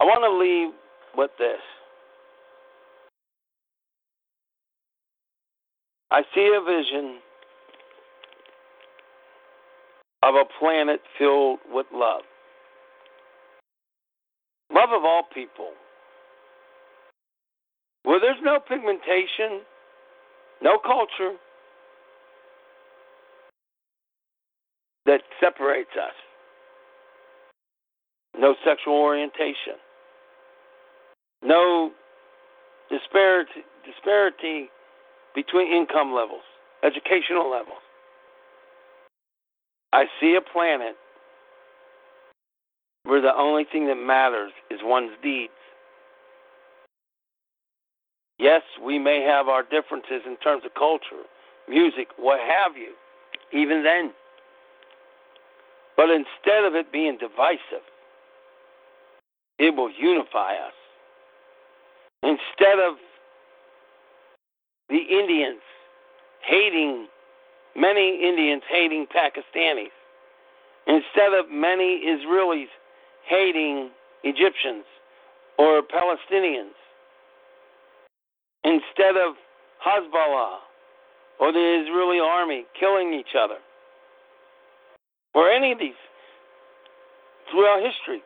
I want to leave with this. I see a vision of a planet filled with love. Love of all people. Where there's no pigmentation, no culture that separates us, no sexual orientation, no disparity, disparity between income levels, educational levels. I see a planet where the only thing that matters is one's deeds. Yes, we may have our differences in terms of culture, music, what have you, even then. But instead of it being divisive, it will unify us. Instead of the Indians hating, many Indians hating Pakistanis, instead of many Israelis hating Egyptians or Palestinians, instead of Hezbollah or the Israeli army killing each other, or any of these throughout history,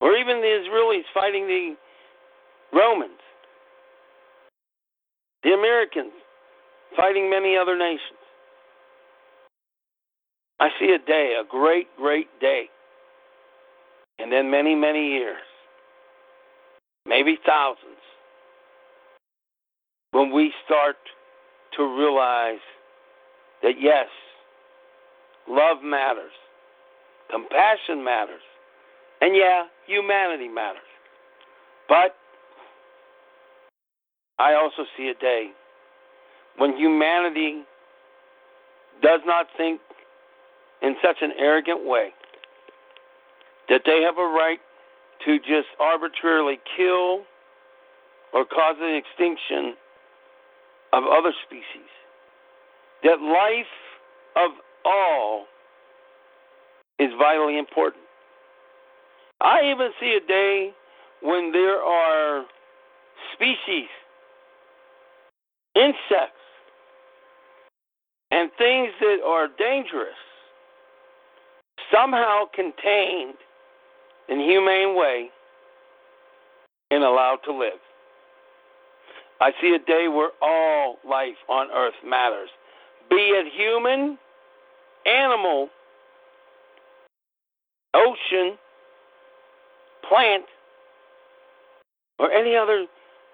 or even the Israelis fighting the Romans, the Americans fighting many other nations. I see a day, a great, great day, and then many, many years, maybe thousands, when we start to realize that yes, love matters, compassion matters, and yeah, humanity matters. But I also see a day when humanity does not think in such an arrogant way that they have a right to just arbitrarily kill or cause the extinction of other species. That life of all is vitally important. I even see a day when there are species, insects, and things that are dangerous somehow contained in humane way and allowed to live. I see a day where all life on earth matters, be it human, animal, ocean, plant, or any other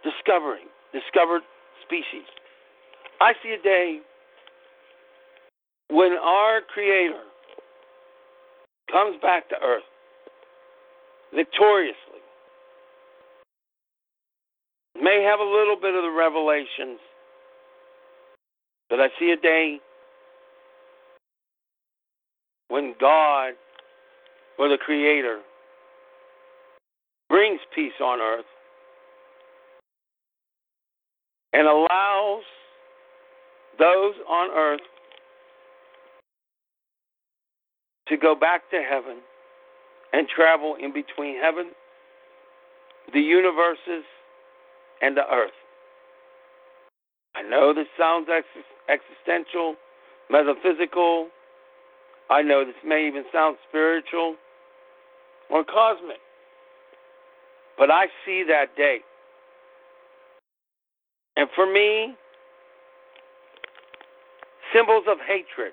discovering, discovered species. I see a day when our Creator comes back to earth victoriously, may have a little bit of the revelations, but I see a day when God, or the Creator, brings peace on earth and allows those on earth to go back to heaven and travel in between heaven, the universes, and the earth. I know this sounds ex- existential, metaphysical. I know this may even sound spiritual or cosmic. But I see that day. And for me, symbols of hatred,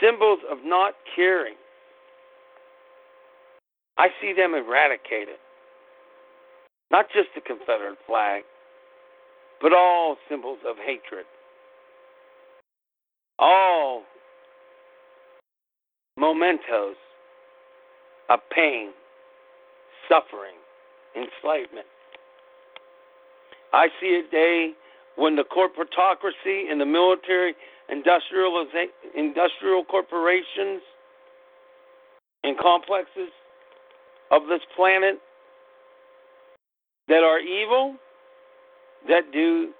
symbols of not caring, I see them eradicated. Not just the Confederate flag, but all symbols of hatred. All mementos of pain, suffering, enslavement. I see a day when the corporatocracy and the military industrial industrial corporations and complexes of this planet that are evil, that do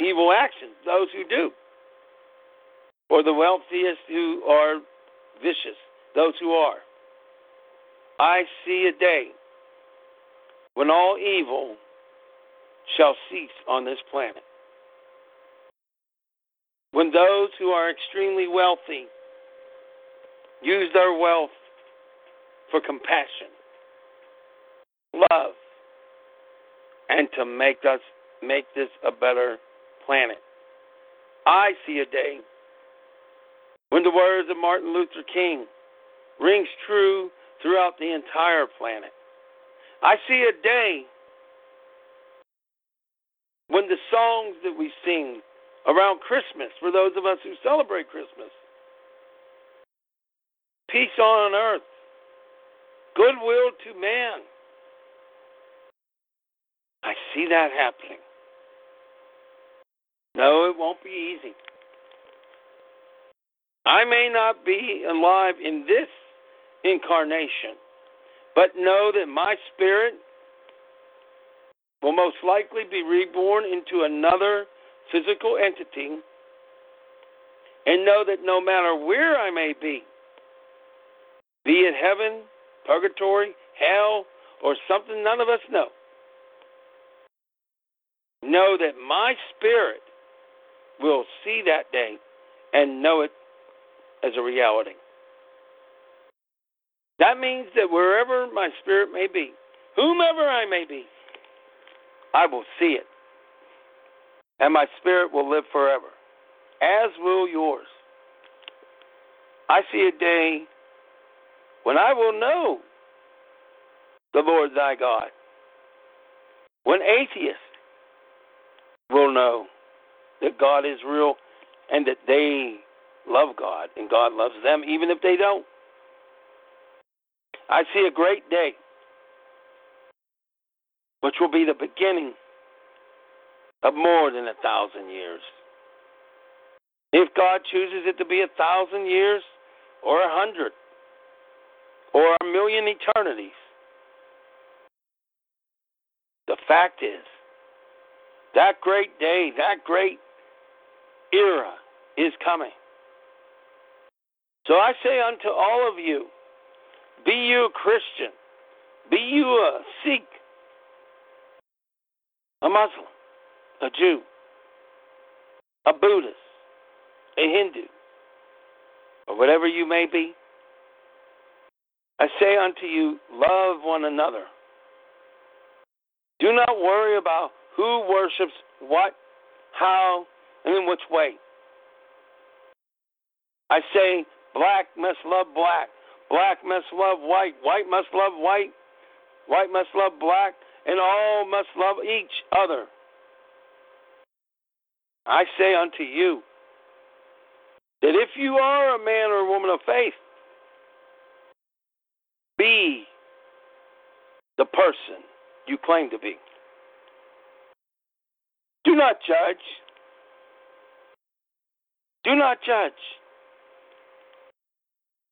evil actions, those who do, or the wealthiest who are vicious, those who are. I see a day when all evil shall cease on this planet. When those who are extremely wealthy use their wealth for compassion, love, and to make us make this a better planet. I see a day when the words of Martin Luther King rings true throughout the entire planet. I see a day when the songs that we sing around Christmas, for those of us who celebrate Christmas, peace on earth, goodwill to man. I see that happening. No, it won't be easy. I may not be alive in this incarnation, but know that my spirit will most likely be reborn into another physical entity, and know that no matter where I may be, be it heaven, purgatory, hell, or something none of us know, know that my spirit will see that day and know it as a reality. That means that wherever my spirit may be, whomever I may be, I will see it. And my spirit will live forever, as will yours. I see a day when I will know the Lord thy God, when atheists will know that God is real and that they love God and God loves them, even if they don't. I see a great day, which will be the beginning of more than a thousand years. If God chooses it to be a thousand years or a hundred or a million eternities, the fact is, that great day, that great era is coming. So I say unto all of you, be you a Christian, be you a Sikh, a Muslim, a Jew, a Buddhist, a Hindu, or whatever you may be, I say unto you, love one another. Do not worry about who worships what, how, and in which way. I say, black must love black, black must love white, white must love white, white must love black, and all must love each other. I say unto you that if you are a man or a woman of faith, be the person you claim to be. Do not judge. Do not judge.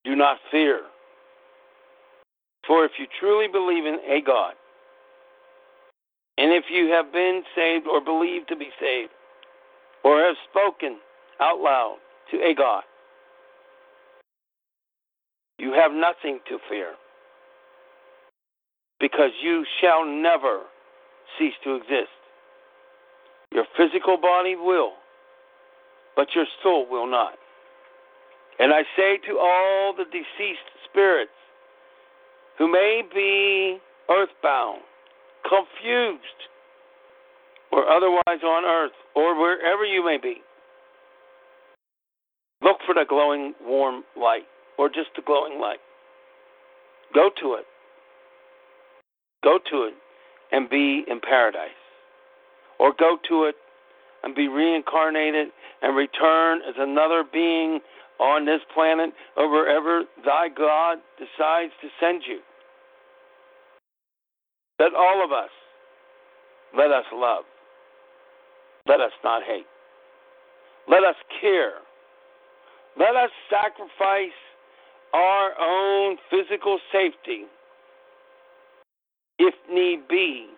Do not fear. For if you truly believe in a God, and if you have been saved or believed to be saved, or have spoken out loud to a God, you have nothing to fear, because you shall never cease to exist. Your physical body will, but your soul will not. And I say to all the deceased spirits who may be earthbound, confused, or otherwise on earth, or wherever you may be, look for the glowing warm light, or just the glowing light. Go to it. Go to it and be in paradise or go to it and be reincarnated and return as another being on this planet or wherever thy God decides to send you. That all of us, let us love. Let us not hate. Let us care. Let us sacrifice our own physical safety, if need be,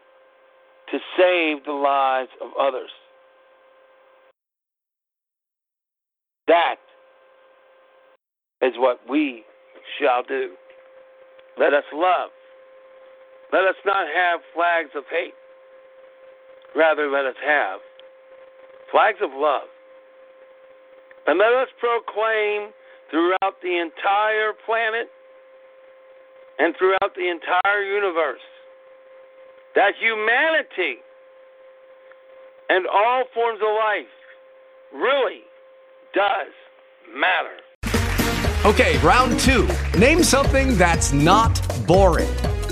to save the lives of others. That is what we shall do. Let us love. Let us not have flags of hate. Rather, let us have flags of love. And let us proclaim throughout the entire planet and throughout the entire universe that humanity and all forms of life really does matter. Okay, round two. Name something that's not boring.